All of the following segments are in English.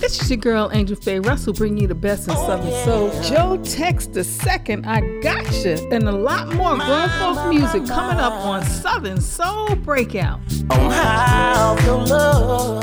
This is your girl Angel Faye Russel bringing you the best in oh, Southern Soul. Joe Tex the second, I gotcha, and a lot more grown folk music coming up on Southern Soul Breakout. On how your love.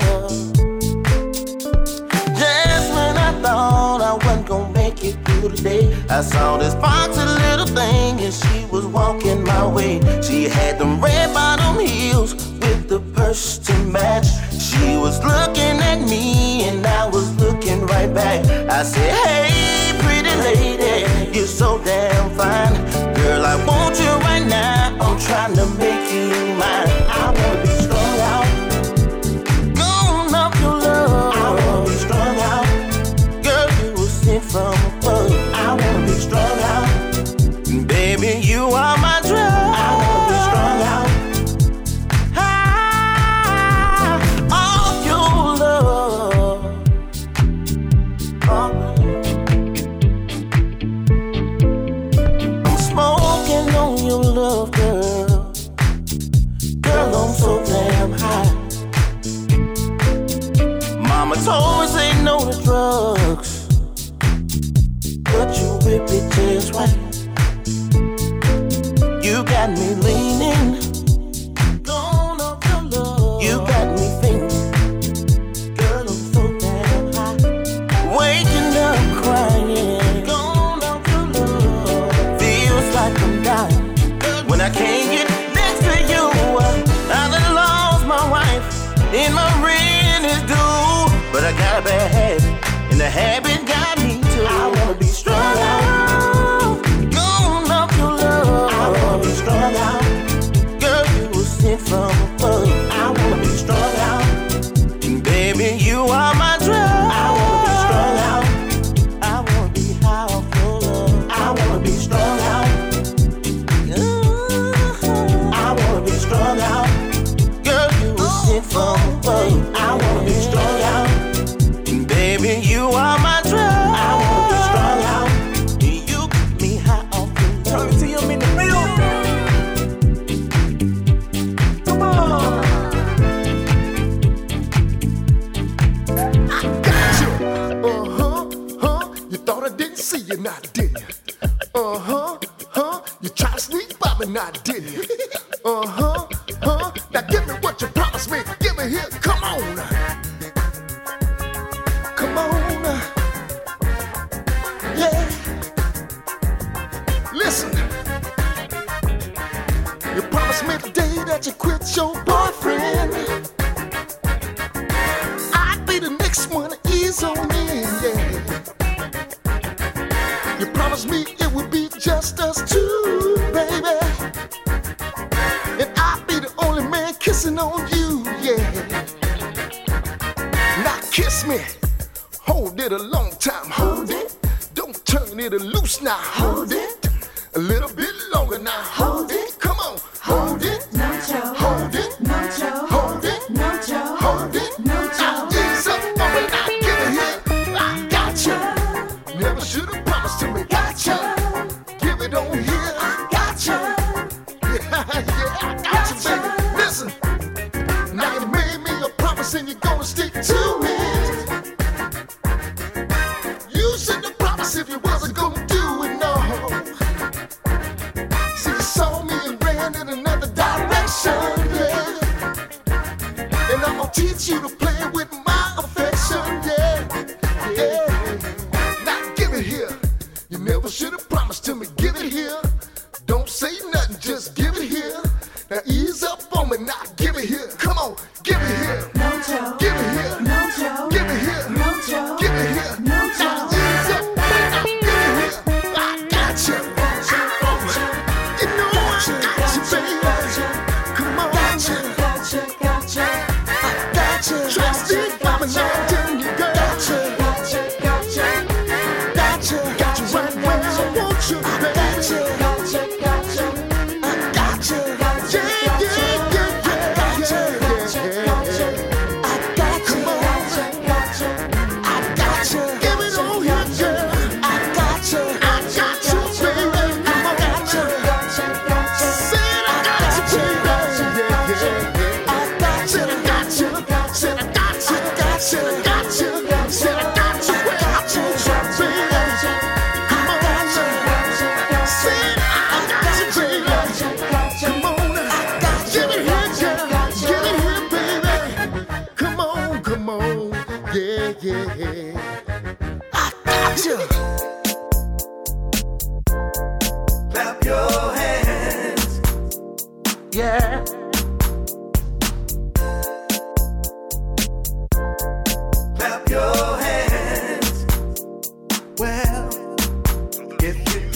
Just when I thought I wasn't gonna make it through today, I saw this foxy little thing and she was walking my way. She had them red bottom heels with the purse to match. She was looking at me and I was looking right back. I said, Hey, pretty lady, you're so damn fine. Girl, I want you right now. I'm trying to make you mine.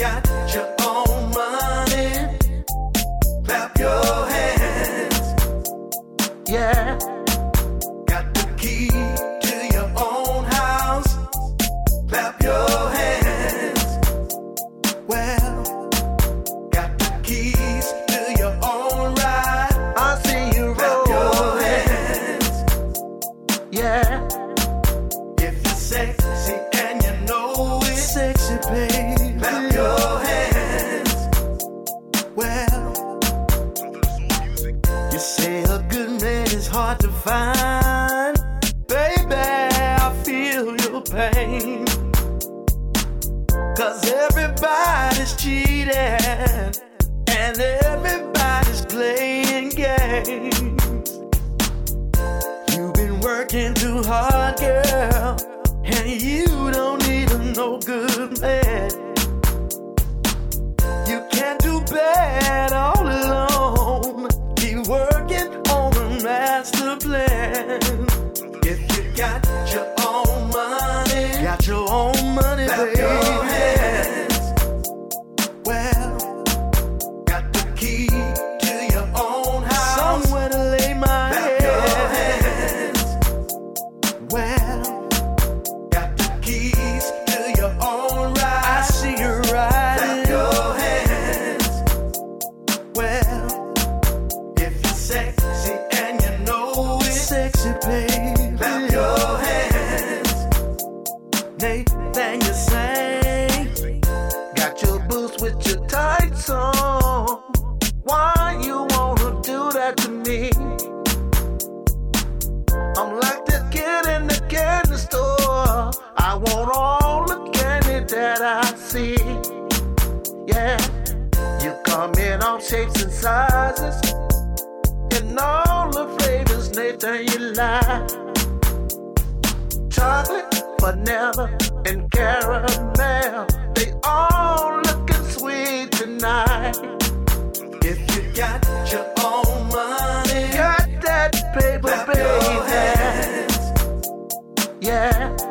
got. Clap your hands. Yeah. shapes and sizes, and all the flavors Nathan, you like. Chocolate, vanilla, and caramel, they all looking sweet tonight. If you got your own money, got that paper, baby. Yeah.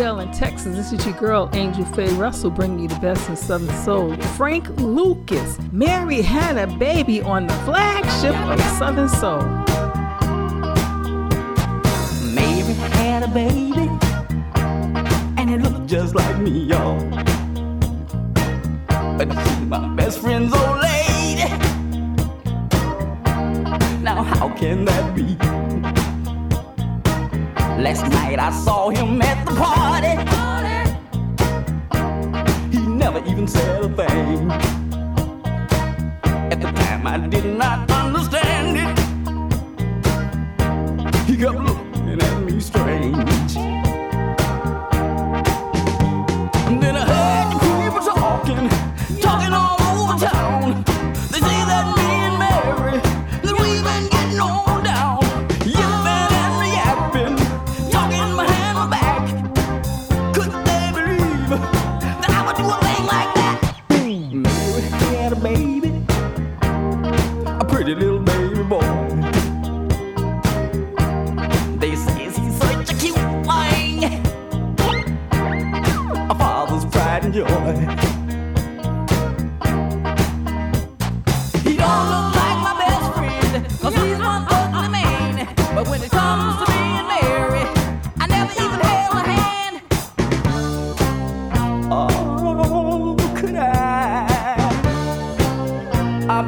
In Texas. This is your girl, Angel Faye Russel, bringing you the best in Southern Soul. Frank Lucas, Mary had a baby on the flagship of Southern Soul. Mary had a baby, and it looked just like me, y'all. But she's my best friend's old lady. Now, how can that be? Last night I saw him at the party. He never even said a thing. At the time I did not understand it. He kept looking.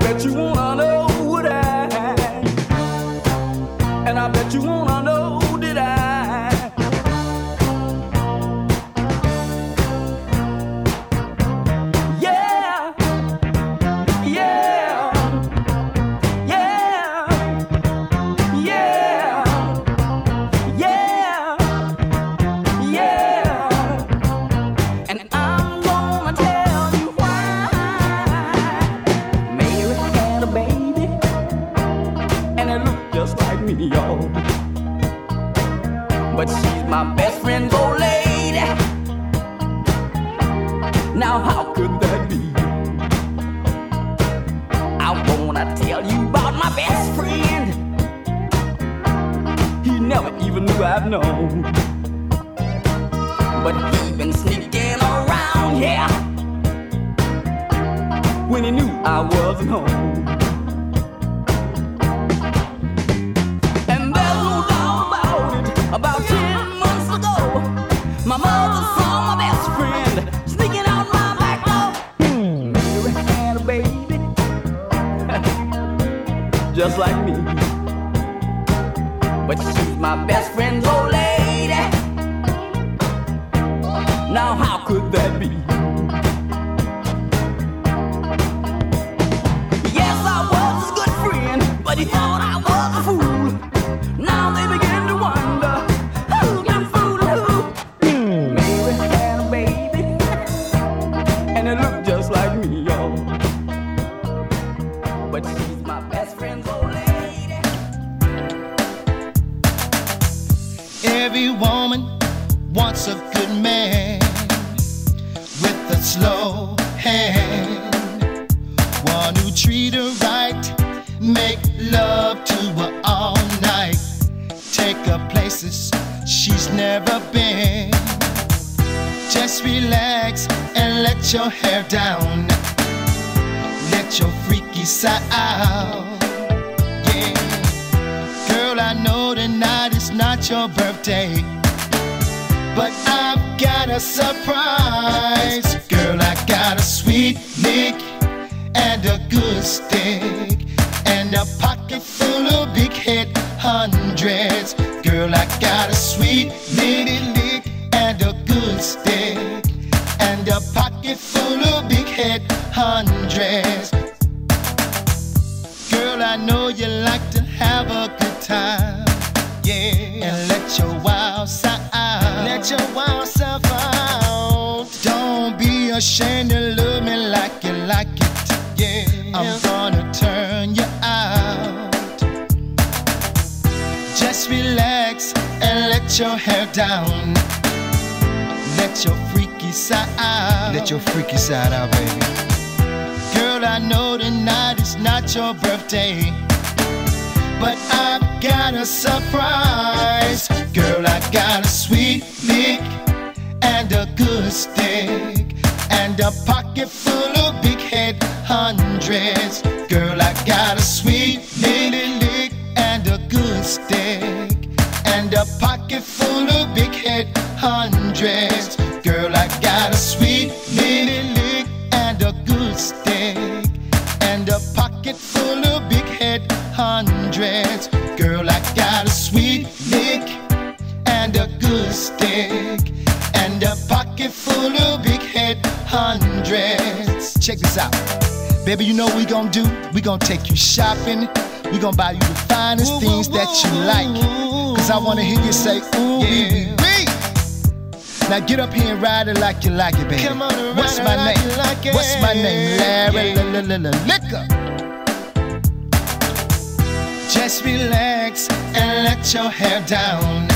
Bet you wanna know woman wants a good man with a slow hand. One who treat her right, make love to her all night, take her places she's never been. Just relax and let your hair down, let your freaky side out. Yeah. Girl, I know not your birthday, but I've got a surprise. Girl, I got a sweet lick and a good stick and a pocket full of big head hundreds. Girl, I got a sweet little lick and a good stick and a pocket full of big head hundreds. Girl, I know you like to have a good time. Yeah. And let your wild side out. Let your wild self out. Don't be ashamed to love me like you like it. Yeah. I'm gonna turn you out. Just relax and let your hair down. Let your freaky side out. Let your freaky side out, baby. Girl, I know tonight is not your birthday, but I've got a surprise. Girl, I got a sweet lick and a good stick and a pocket full of big head hundreds. Girl, I got a sweet little lick and a good stick and a pocket full of big head hundreds. Check this out. Baby, you know what we gonna do? We gonna take you shopping. We gonna buy you the finest things that you like. Cause I wanna hear you say, ooh, yeah. Now get up here and ride it like you like it, baby. Come on and What's my like name? like it. What's my name? Larry Yeah. la, la, la, la, Liquor. Just relax and let your hair down.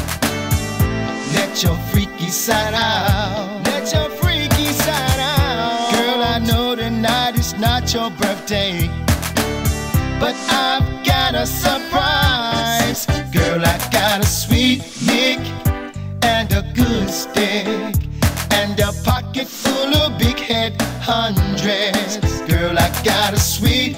Let your freaky side out. Not your birthday. But I've got a surprise. Girl, I got a sweet lick and a good stick and a pocket full of big head hundreds. Girl, I got a sweet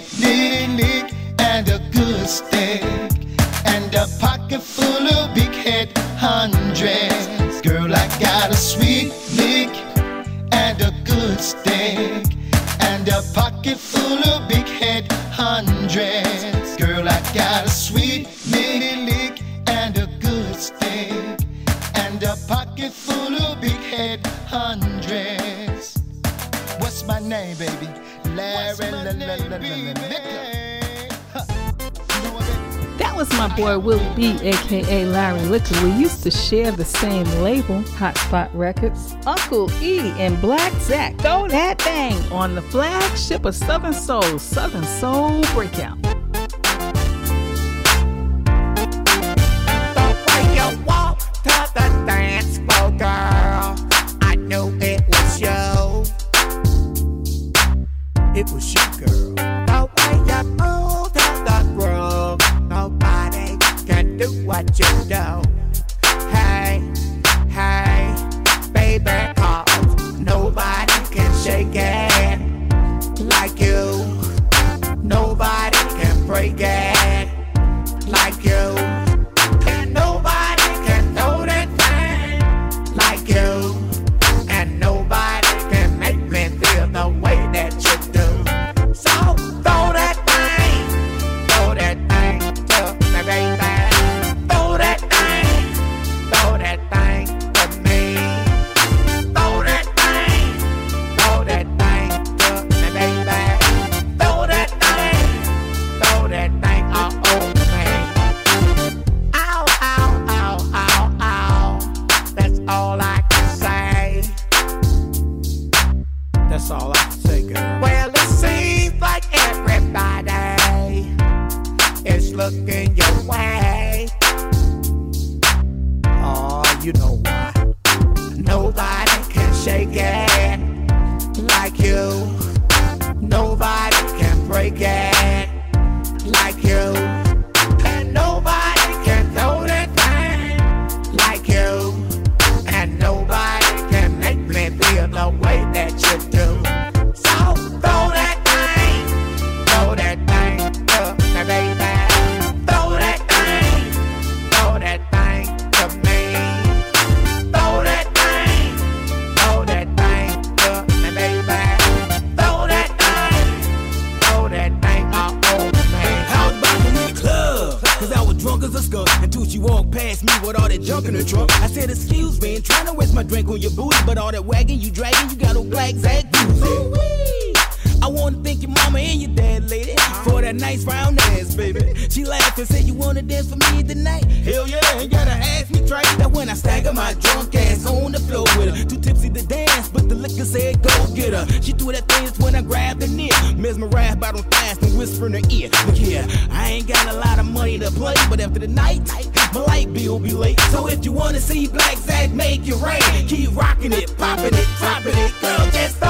sweet little lick and a good stick and a pocket full of big head hundreds. What's my name, baby? Larry la, la, la, la, la, Liquor. Huh. You know what, baby? That was my boy Willie B, aka Larry Liquor. We used to share the same label, Hotspot Records. Uncle E and Black Zack, throw that thing on the flagship of Southern Soul, Southern Soul Breakout. Me with all that junk in the trunk. I said, Excuse me, ain't trying to waste my drink on your booty, but all that wagging you dragging, you got a black Zack. I thank your mama and your dad, lady, for that nice round ass, baby. She laughed and said, You wanna dance for me tonight? Hell yeah, ain't gotta ask me twice. Now when I stagger my drunk ass on the floor with her, too tipsy to dance, but the liquor said, Go get her. She threw that thing when I grabbed her near, mesmerized by them fast and whisper in her ear. Look here, I ain't got a lot of money to play, but after the night, my light bill be late. So if you wanna see Black Zack make it rain, keep rocking it, popping it, dropping it, girl, just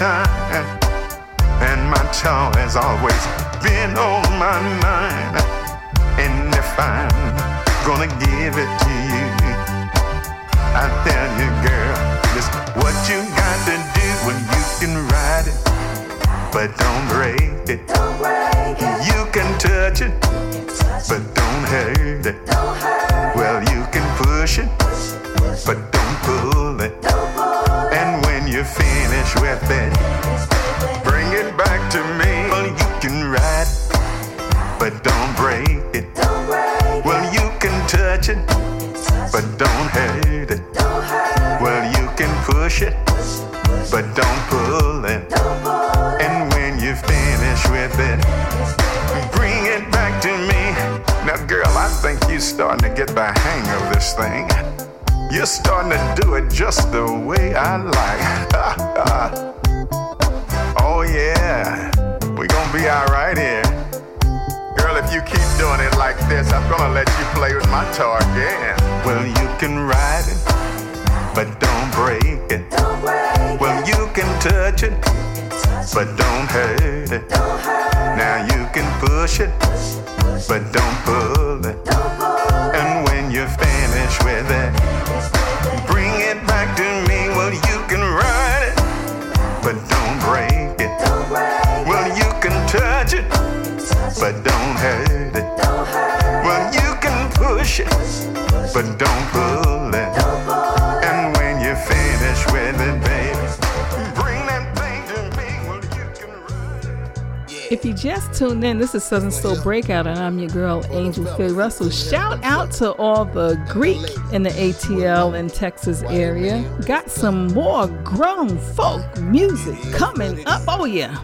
time, and my toy has always been on my mind. And if I'm gonna give it to you, I tell you, girl, this what you got to do when you can ride it, but don't break it. You can touch it, but don't hurt it. Well, you can push it, but don't pull it. When you finish with it, bring it back to me. Well, you can ride but don't break it. Well, you can touch it, but don't hurt it. Well, you can push it, but don't pull it. And when you finish with it, bring it back to me. Now, girl, I think you're starting to get the hang of this thing. You're starting to do it just the way I like. oh, yeah. We're gonna be alright here. Girl, if you keep doing it like this, I'm gonna let you play with my toy again. Well, you can ride it, but don't break it. Don't break Well, you can touch it, but don't hurt it. Don't hurt Now you can push it, but don't pull it. And when you finish with it, push it, but don't pull it. And when you finish with it, bring that thing to me. You can. If you just tuned in, this is Southern Soul Breakout, and I'm your girl, Angel Faye Russel. Shout out to all the Greek in the ATL and Texas area. Got some more grown folk music coming up. Oh, yeah.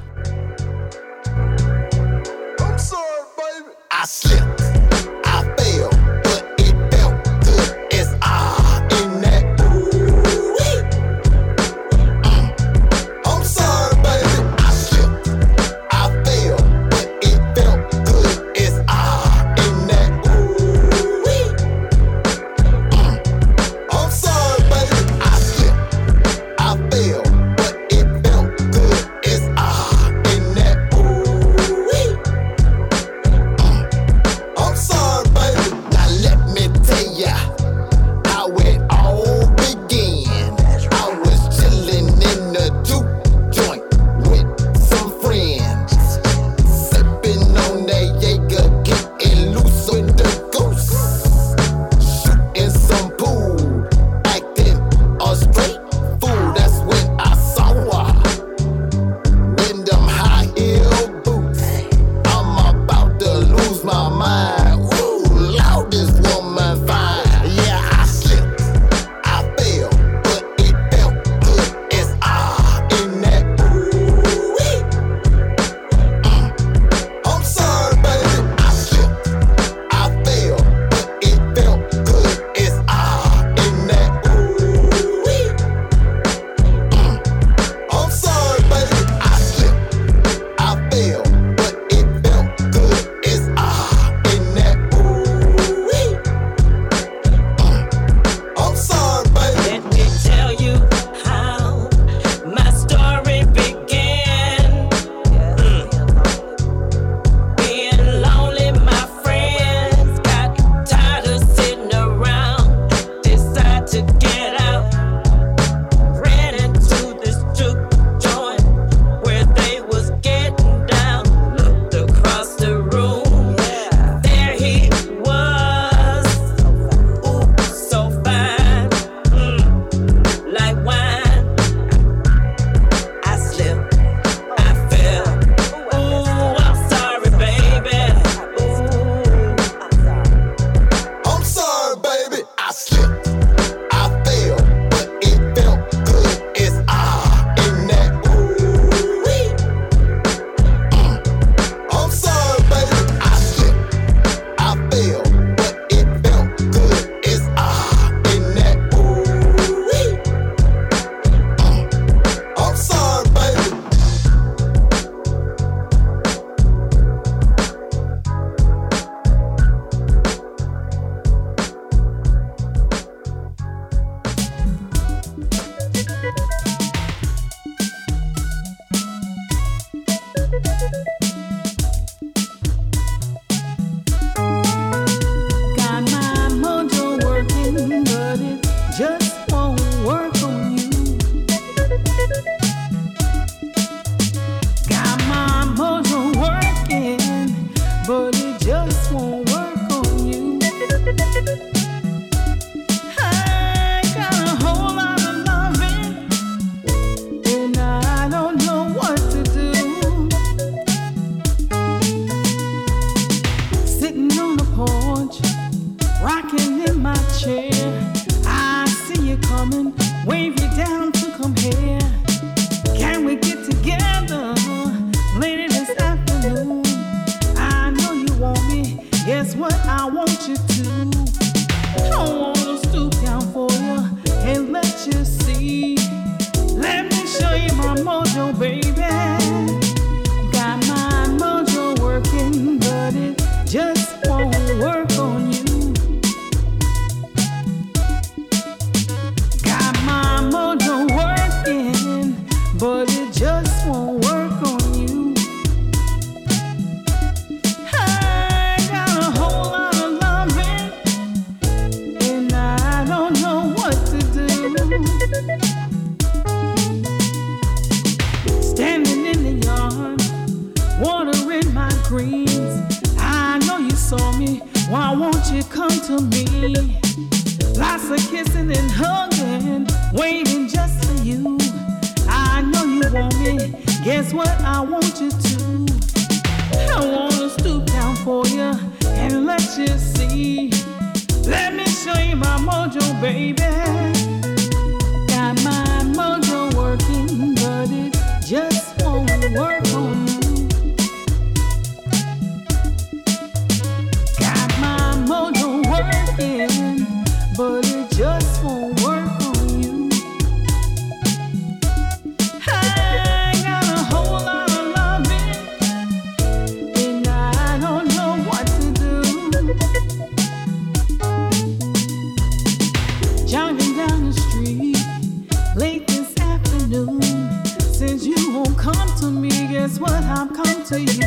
what I've come to you.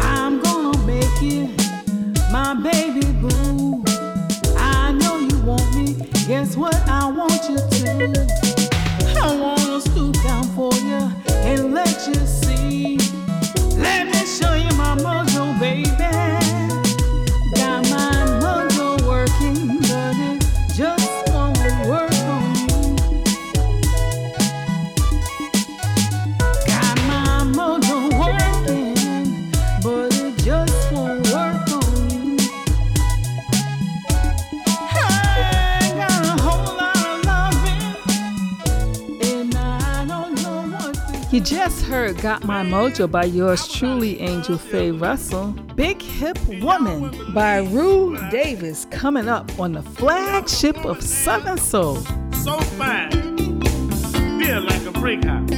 I'm gonna make you my baby boo. Got My Mojo by yours truly, Angel Faye Russel. Big Hip Woman by Rue Davis coming up on the flagship of Southern Soul. So fine, feel like a breakout.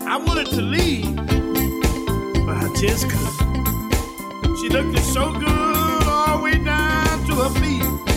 I wanted to leave, but I just couldn't. She looked so good all the way down to her feet.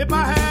If I had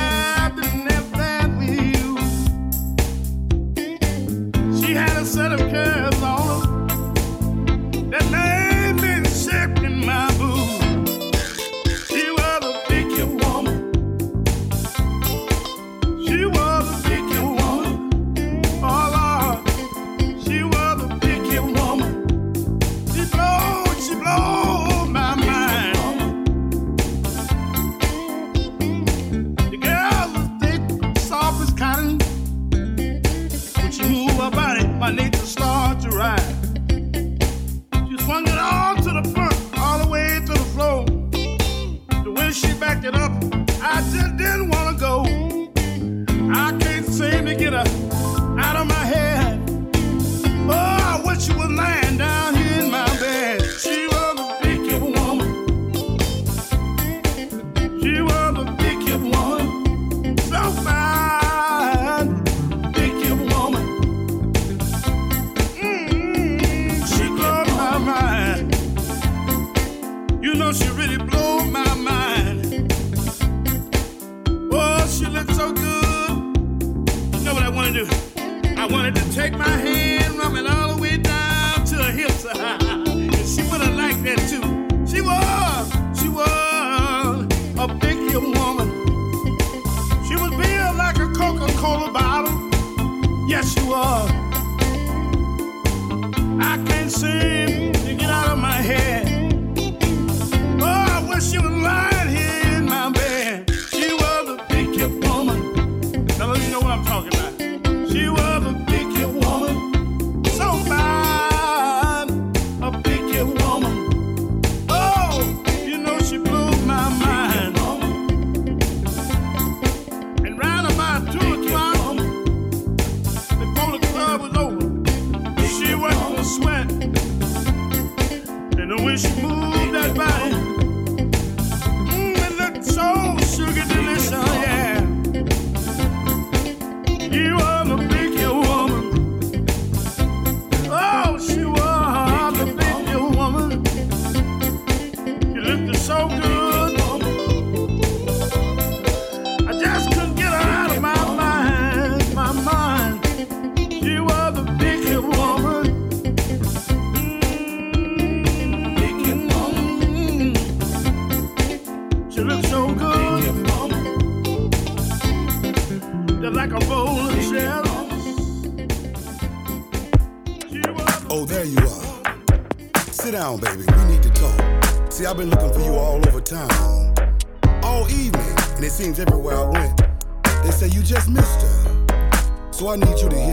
down, baby. We need to talk. See, I've been looking for you all over town, all evening, and it seems everywhere I went, they say you just missed her. So I need you to hear.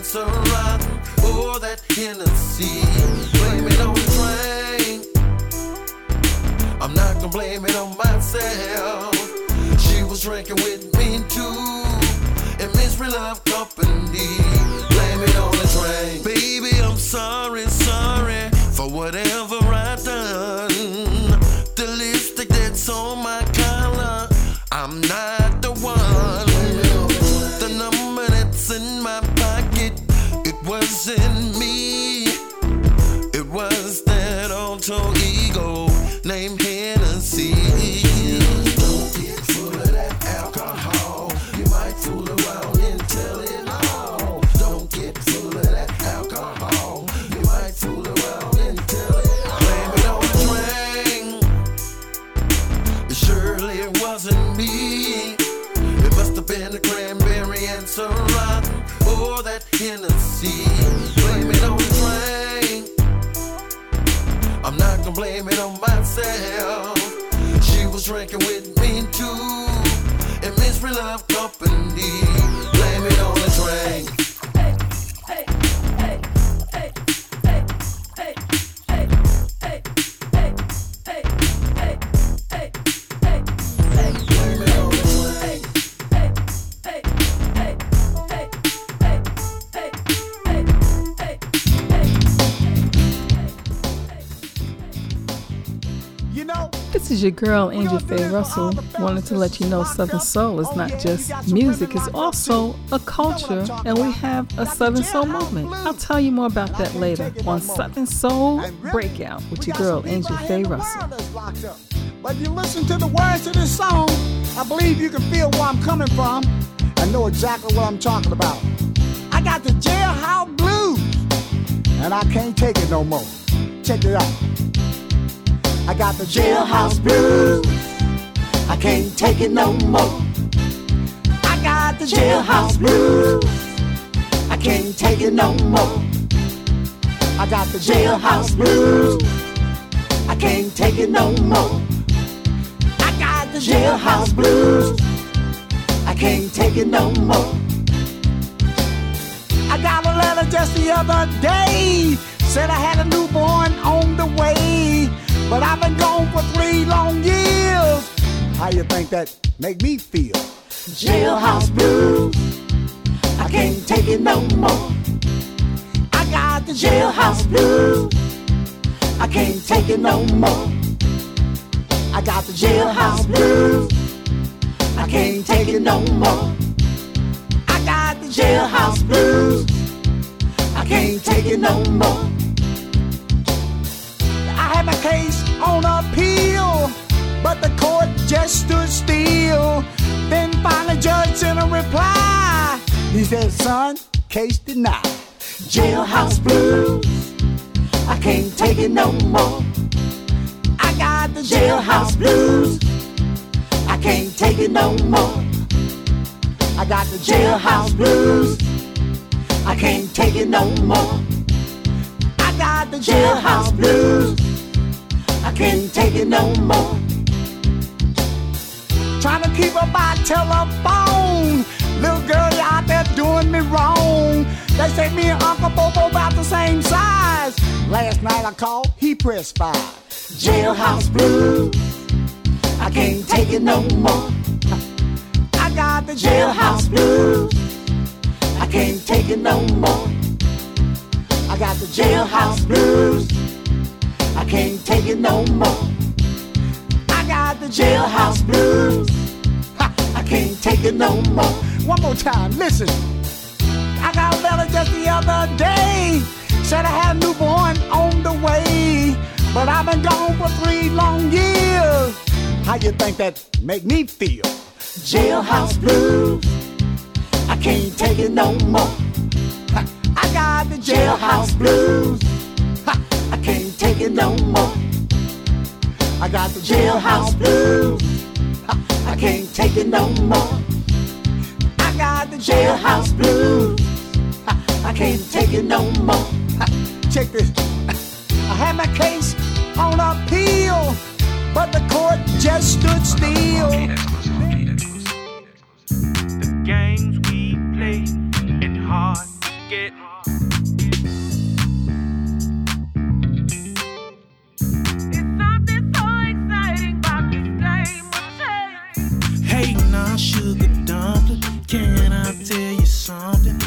dance around for that Hennessy. Blame it on the train. I'm not gonna blame it on myself. She was drinking with me too, and misery love cup girl, Angel Faye Russel. Wanted to let you know Southern Soul is not just music, it's also a culture, and we have a Southern Soul movement. I'll tell you more about that later on Southern Soul Breakout with your girl, Angel Faye Russel. But you listen to the words of this song, I believe you can feel where I'm coming from and know exactly what I'm talking about. I got the jailhouse blues, and I can't take it no more. Check it out. I got the jailhouse blues. I can't take it no more. I got the jailhouse blues. I can't take it no more. I got the jailhouse blues. I can't take it no more. I got the jailhouse blues. I can't take it no more. I got a letter just the other day. Said I had a newborn on the way. But I've been gone for three long years. How you think that make me feel? Jailhouse blues. I can't take it no more. I got the jailhouse blues. I can't take it no more. I got the jailhouse blues. I can't take it no more. I got the jailhouse blues. I can't take it no more. I had my case on appeal, but the court just stood still. Then finally, judge sent a reply. He said, "Son, case denied. Jailhouse blues. I can't take it no more. I got the jailhouse blues. I can't take it no more. I got the jailhouse blues. I can't take it no more. I got the jailhouse blues. I can't take it no more. Trying to keep up by telephone. Little girl out there doing me wrong. They say me and Uncle Bobo about the same size. Last night I called, he pressed five. Jailhouse blues. I can't take it no more. I got the jailhouse blues. I can't take it no more. I got the jailhouse blues. I can't take it no more. I got the jailhouse blues. Ha, I can't take it no more. One more time, listen. I got a letter just the other day. Said I had a newborn on the way. But I've been gone for three long years. How you think that make me feel? Jailhouse blues. I can't take it no more. I got the jailhouse blues. I can't take it no more. I got the jailhouse blues. I can't take it no more. I got the jailhouse blues. I can't take it no more. Check this. I had my case on appeal, but the court just stood still. The games we play and hard to get. Sugar dumpling, can I tell you something?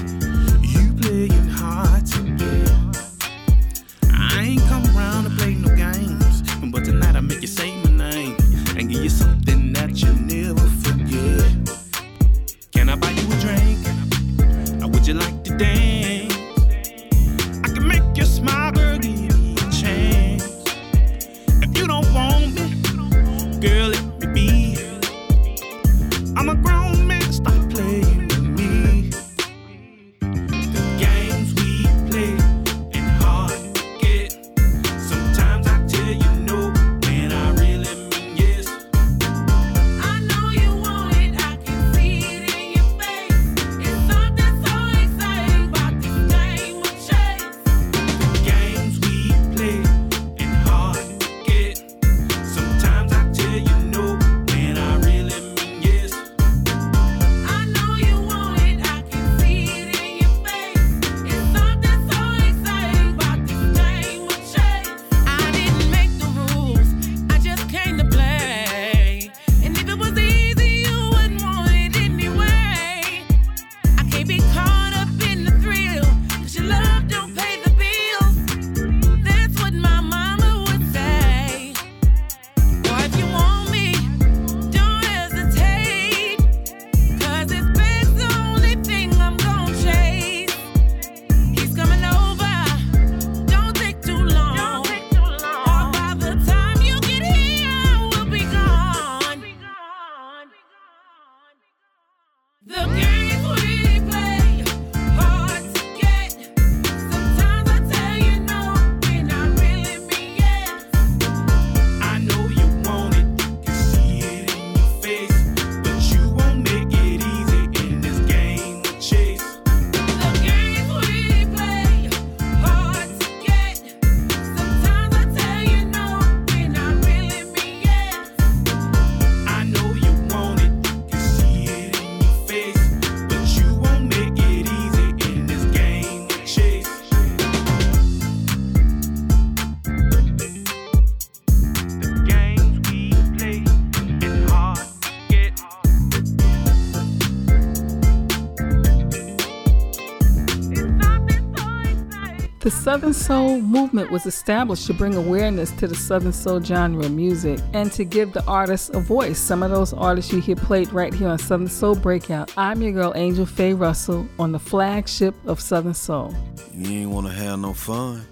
Southern Soul movement was established to bring awareness to the Southern Soul genre of music and to give the artists a voice. Some of those artists you hear played right here on Southern Soul Breakout. I'm your girl Angel Faye Russel on the flagship of Southern Soul. You ain't wanna have no fun.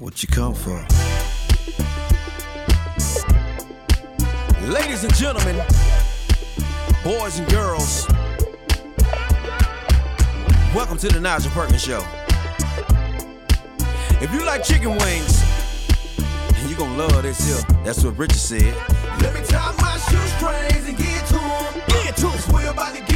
What you come for? Ladies and gentlemen, boys and girls, welcome to the Nigel Perkins Show. If you like chicken wings, and you gonna love this here, that's what Richard said. Let me tie my shoestrings and get to 'em. Get to 'em. We're about to get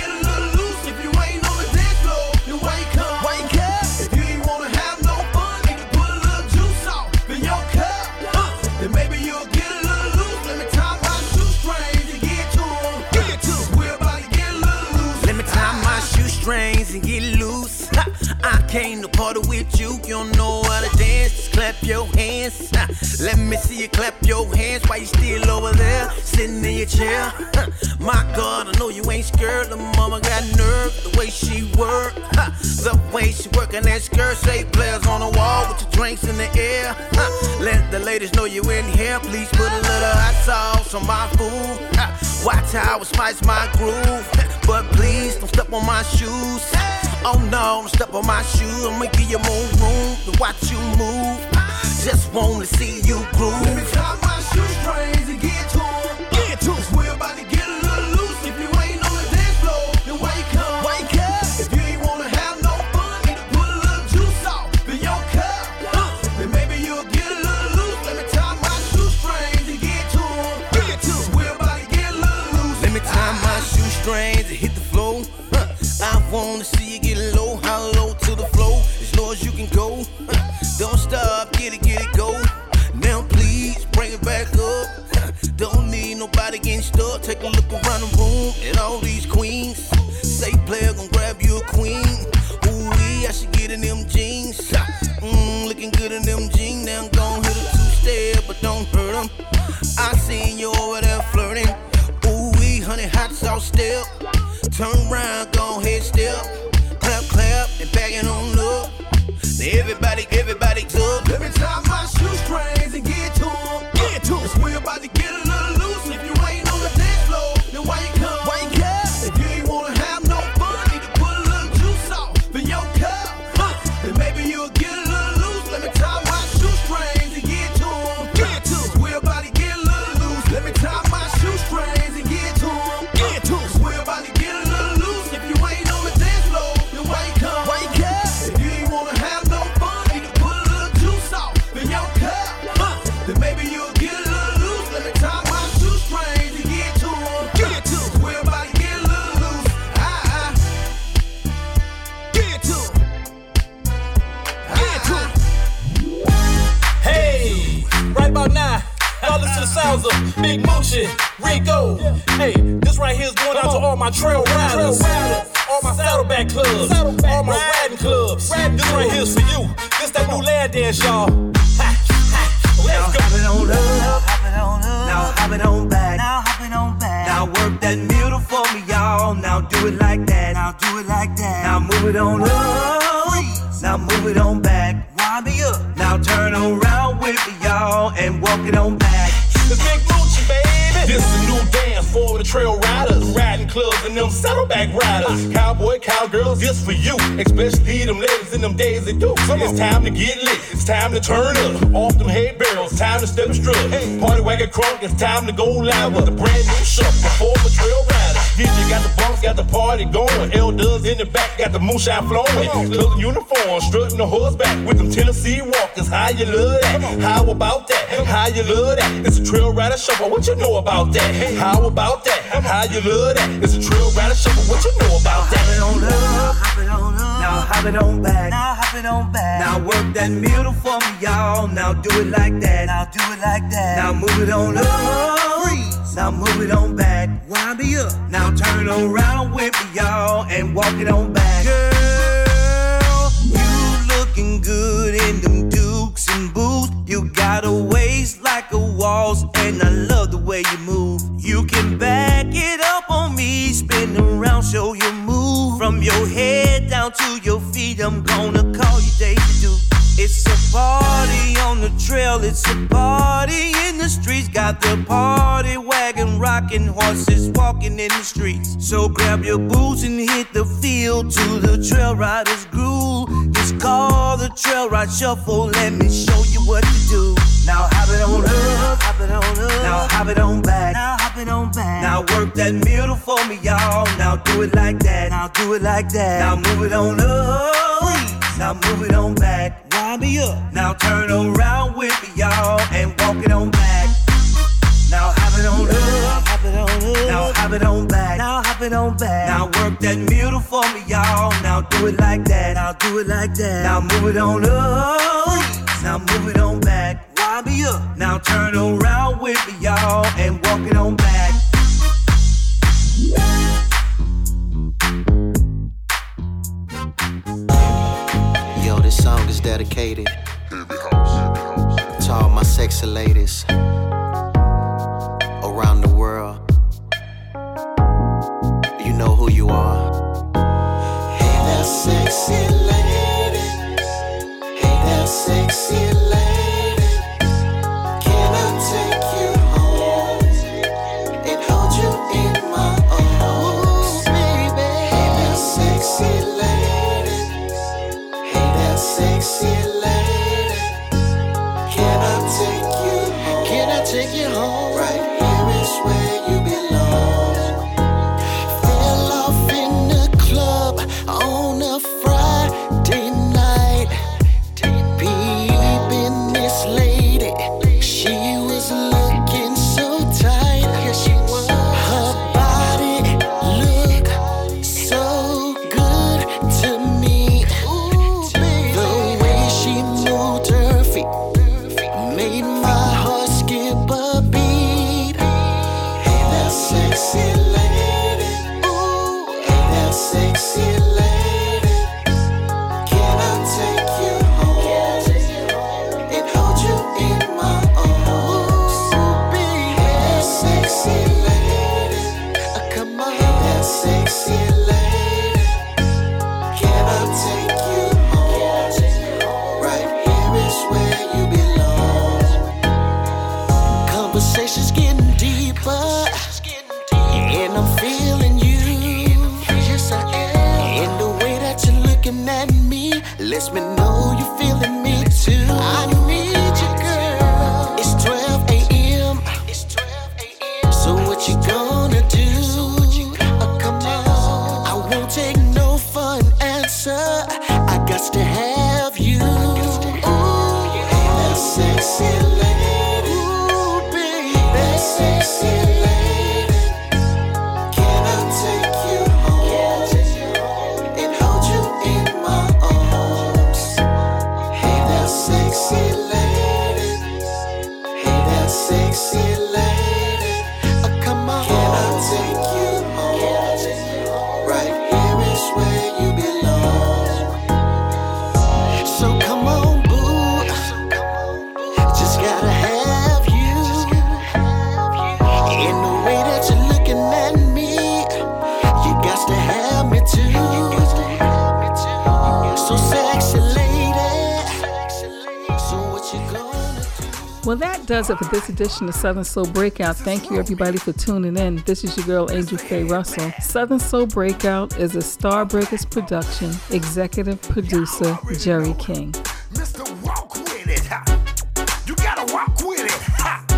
came to party with you. You don't know how to dance. Just clap your hands. Ha, Let me see you clap your hands while you still over there, sitting in your chair. Ha, My God, I know you ain't scared. The mama got nerve. The way she work, the way she working that skirt. Say players on the wall with your drinks in the air. Let the ladies know you in here. Please put a little hot sauce on my food. Watch how it spice my groove. But please don't step on my shoes. Oh no, step on my shoes. I'ma give you more room to watch you move. Just wanna see out to all my trail riders, all my saddleback clubs, all my riding clubs. This right here is for you. This that new land dance, y'all. Ha, ha. Let's go. Hop it on up, hop it on up. Now hop it on back. Now hop it on back. Now work that middle for me, y'all. Now do it like that. Now do it like that. Now move it on up. Now move it on back. Wind me up. Now turn around with me, y'all, and walk it on back. The Big Moochie, baby. This is a new dance for the trail riders, riding clubs, and them saddleback riders. Cowboy, cowgirls, this for you. Especially them ladies in them days they do. It's time to get lit. It's time to turn up. Off them hay barrels. Time to step and strut. Party wagon crunk. It's time to go live with a brand new show. Before the trail riders. DJ got the bumps, got the party going. L dubs in the back, got the moonshine flowing. Color uniform, strutting the horseback with them Tennessee walkers. How you love that? How about that? How you love that? It's a trail rider shuffle. What you know about that? How about that? How you love that? It's a trail rider shuffle. What you know about that? Hop it on up, hop it on up. Now hop it on back. Now hop it on back. Now work that middle for me, y'all. Now do it like that. Now do it like that. Now move it on up. Now move it on back. Wind me up. Now turn around with me, y'all, and walk it on back. Girl, you looking good in them dukes and boots. You got a waist like a waltz, and I love the way you move. You can back it up on me, spin around, show your move. From your head down to your feet, I'm gonna call you Daisy Duke. It's a party on the trail, it's a party in the streets. Got the party wagon rocking, horses walking in the streets. So grab your boots and hit the field to the trail riders groove. Just call the trail ride shuffle, let me show you what to do. Now hop it on up, hop it on up. Now hop it on back, now hop it on back. Now work that middle for me, y'all. Now do it like that, now do it like that. Now move it on up. Now move it on back, wind me up. Now turn around with me, y'all, and walk it on back. Now hop it on up, hop it on up. Now hop it on back, now hop it on back. Now work that middle for me, y'all. Now do it like that, now do it like that. Now move it on up, now move it on back, wind me up. Now turn around with me, y'all, and walk it on back. Song is dedicated to all my sexy ladies around the world. You know who you are. Hey, that sexy lady. Hey, that sexy lady. Sexy lady. Ooh, hey, that sexy lady. Of Southern Soul Breakout. Thank you, everybody, for tuning in. This is your girl, Angel Faye Russel. Southern Soul Breakout is a Starbreakers production, executive producer, Jerry King. Mr. Walk with it. You gotta walk with it.